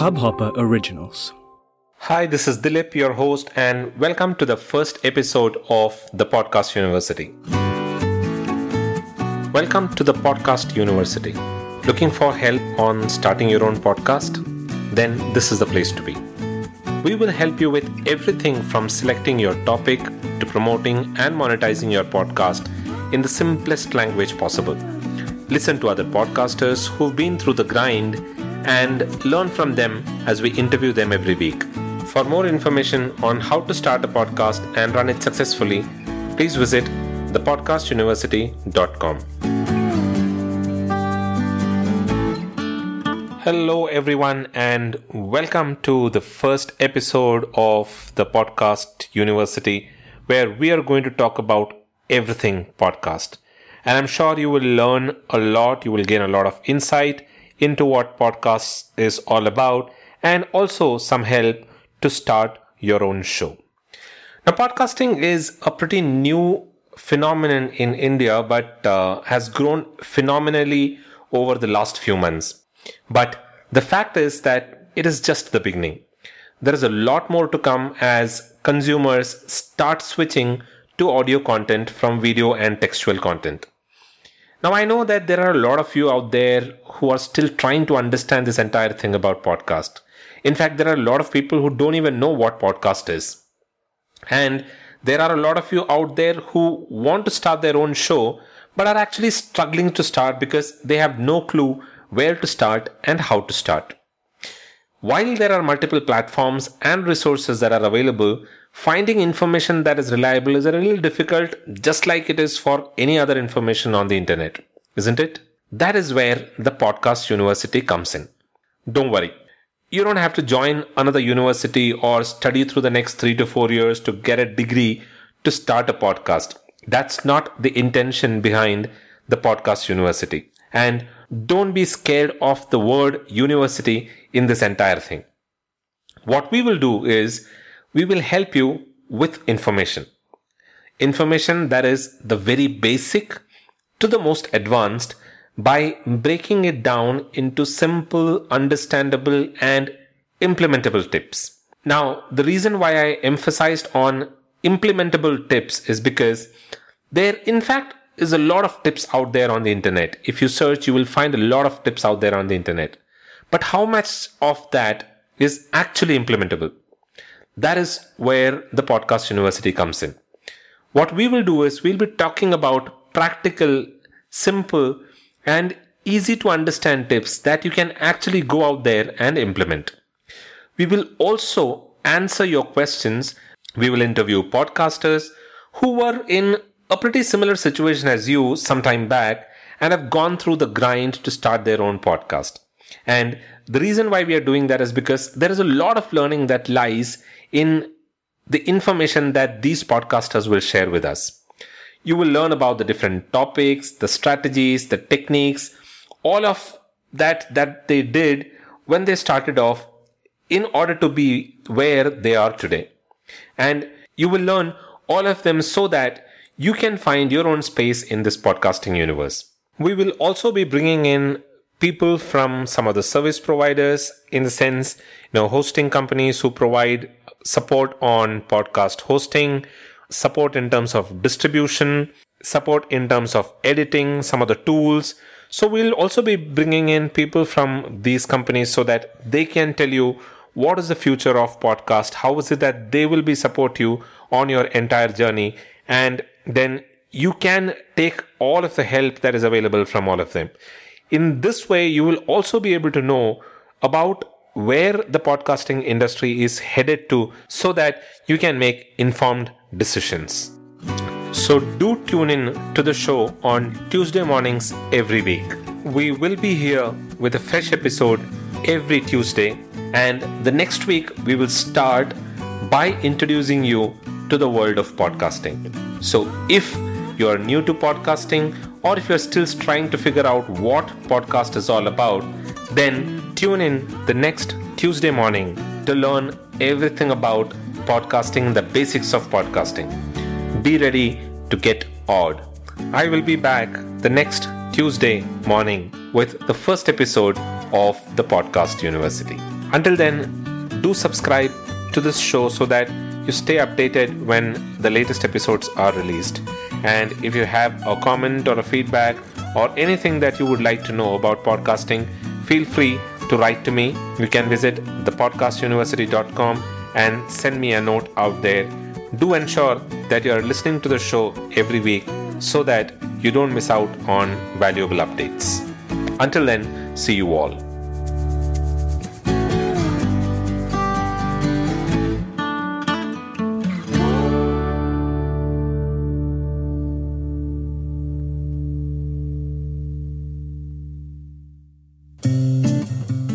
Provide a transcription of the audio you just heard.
Hubhopper Originals. Hi, this is Dilip, your host, and welcome to the first episode of the Podcast University. Welcome to the Podcast University. Looking for help on starting your own podcast? Then this is the place to be. We will help you with everything from selecting your topic to promoting and monetizing your podcast in the simplest language possible. Listen to other podcasters who've been through the grind and learn from them as we interview them every week. For more information on how to start a podcast and run it successfully, please visit thepodcastuniversity.com. Hello, everyone, and welcome to the first episode of the Podcast University, where we are going to talk about everything podcast. And I'm sure you will learn a lot, you will gain a lot of insight into what podcasts is all about, and also some help to start your own show. Now, podcasting is a pretty new phenomenon in India, but uh, has grown phenomenally over the last few months. But the fact is that it is just the beginning. There is a lot more to come as consumers start switching to audio content from video and textual content. Now, I know that there are a lot of you out there who are still trying to understand this entire thing about podcast. In fact, there are a lot of people who don't even know what podcast is. And there are a lot of you out there who want to start their own show but are actually struggling to start because they have no clue where to start and how to start. While there are multiple platforms and resources that are available, finding information that is reliable is a little difficult, just like it is for any other information on the internet, isn't it? That is where the Podcast University comes in. Don't worry. You don't have to join another university or study through the next three to four years to get a degree to start a podcast. That's not the intention behind the Podcast University. And don't be scared of the word university in this entire thing. What we will do is we will help you with information. Information that is the very basic to the most advanced by breaking it down into simple, understandable, and implementable tips. Now, the reason why I emphasized on implementable tips is because there, in fact, is a lot of tips out there on the internet. If you search, you will find a lot of tips out there on the internet. But how much of that is actually implementable? That is where the podcast university comes in. What we will do is we'll be talking about practical, simple, and easy to understand tips that you can actually go out there and implement. We will also answer your questions. We will interview podcasters who were in a pretty similar situation as you some time back and have gone through the grind to start their own podcast. And the reason why we are doing that is because there is a lot of learning that lies in the information that these podcasters will share with us. You will learn about the different topics, the strategies, the techniques, all of that that they did when they started off in order to be where they are today. And you will learn all of them so that you can find your own space in this podcasting universe. We will also be bringing in people from some of the service providers in the sense, you know, hosting companies who provide support on podcast hosting, support in terms of distribution, support in terms of editing, some of the tools. So we'll also be bringing in people from these companies so that they can tell you what is the future of podcast, how is it that they will be support you on your entire journey and then you can take all of the help that is available from all of them. In this way, you will also be able to know about where the podcasting industry is headed to so that you can make informed decisions. So, do tune in to the show on Tuesday mornings every week. We will be here with a fresh episode every Tuesday, and the next week we will start by introducing you to the world of podcasting. So, if you are new to podcasting or if you're still trying to figure out what podcast is all about, then tune in the next Tuesday morning to learn everything about podcasting, the basics of podcasting. Be ready to get awed. I will be back the next Tuesday morning with the first episode of the Podcast University. Until then, do subscribe to this show so that you stay updated when the latest episodes are released. And if you have a comment or a feedback or anything that you would like to know about podcasting, feel free to write to me. You can visit thepodcastuniversity.com and send me a note out there. Do ensure that you are listening to the show every week so that you don't miss out on valuable updates. Until then, see you all.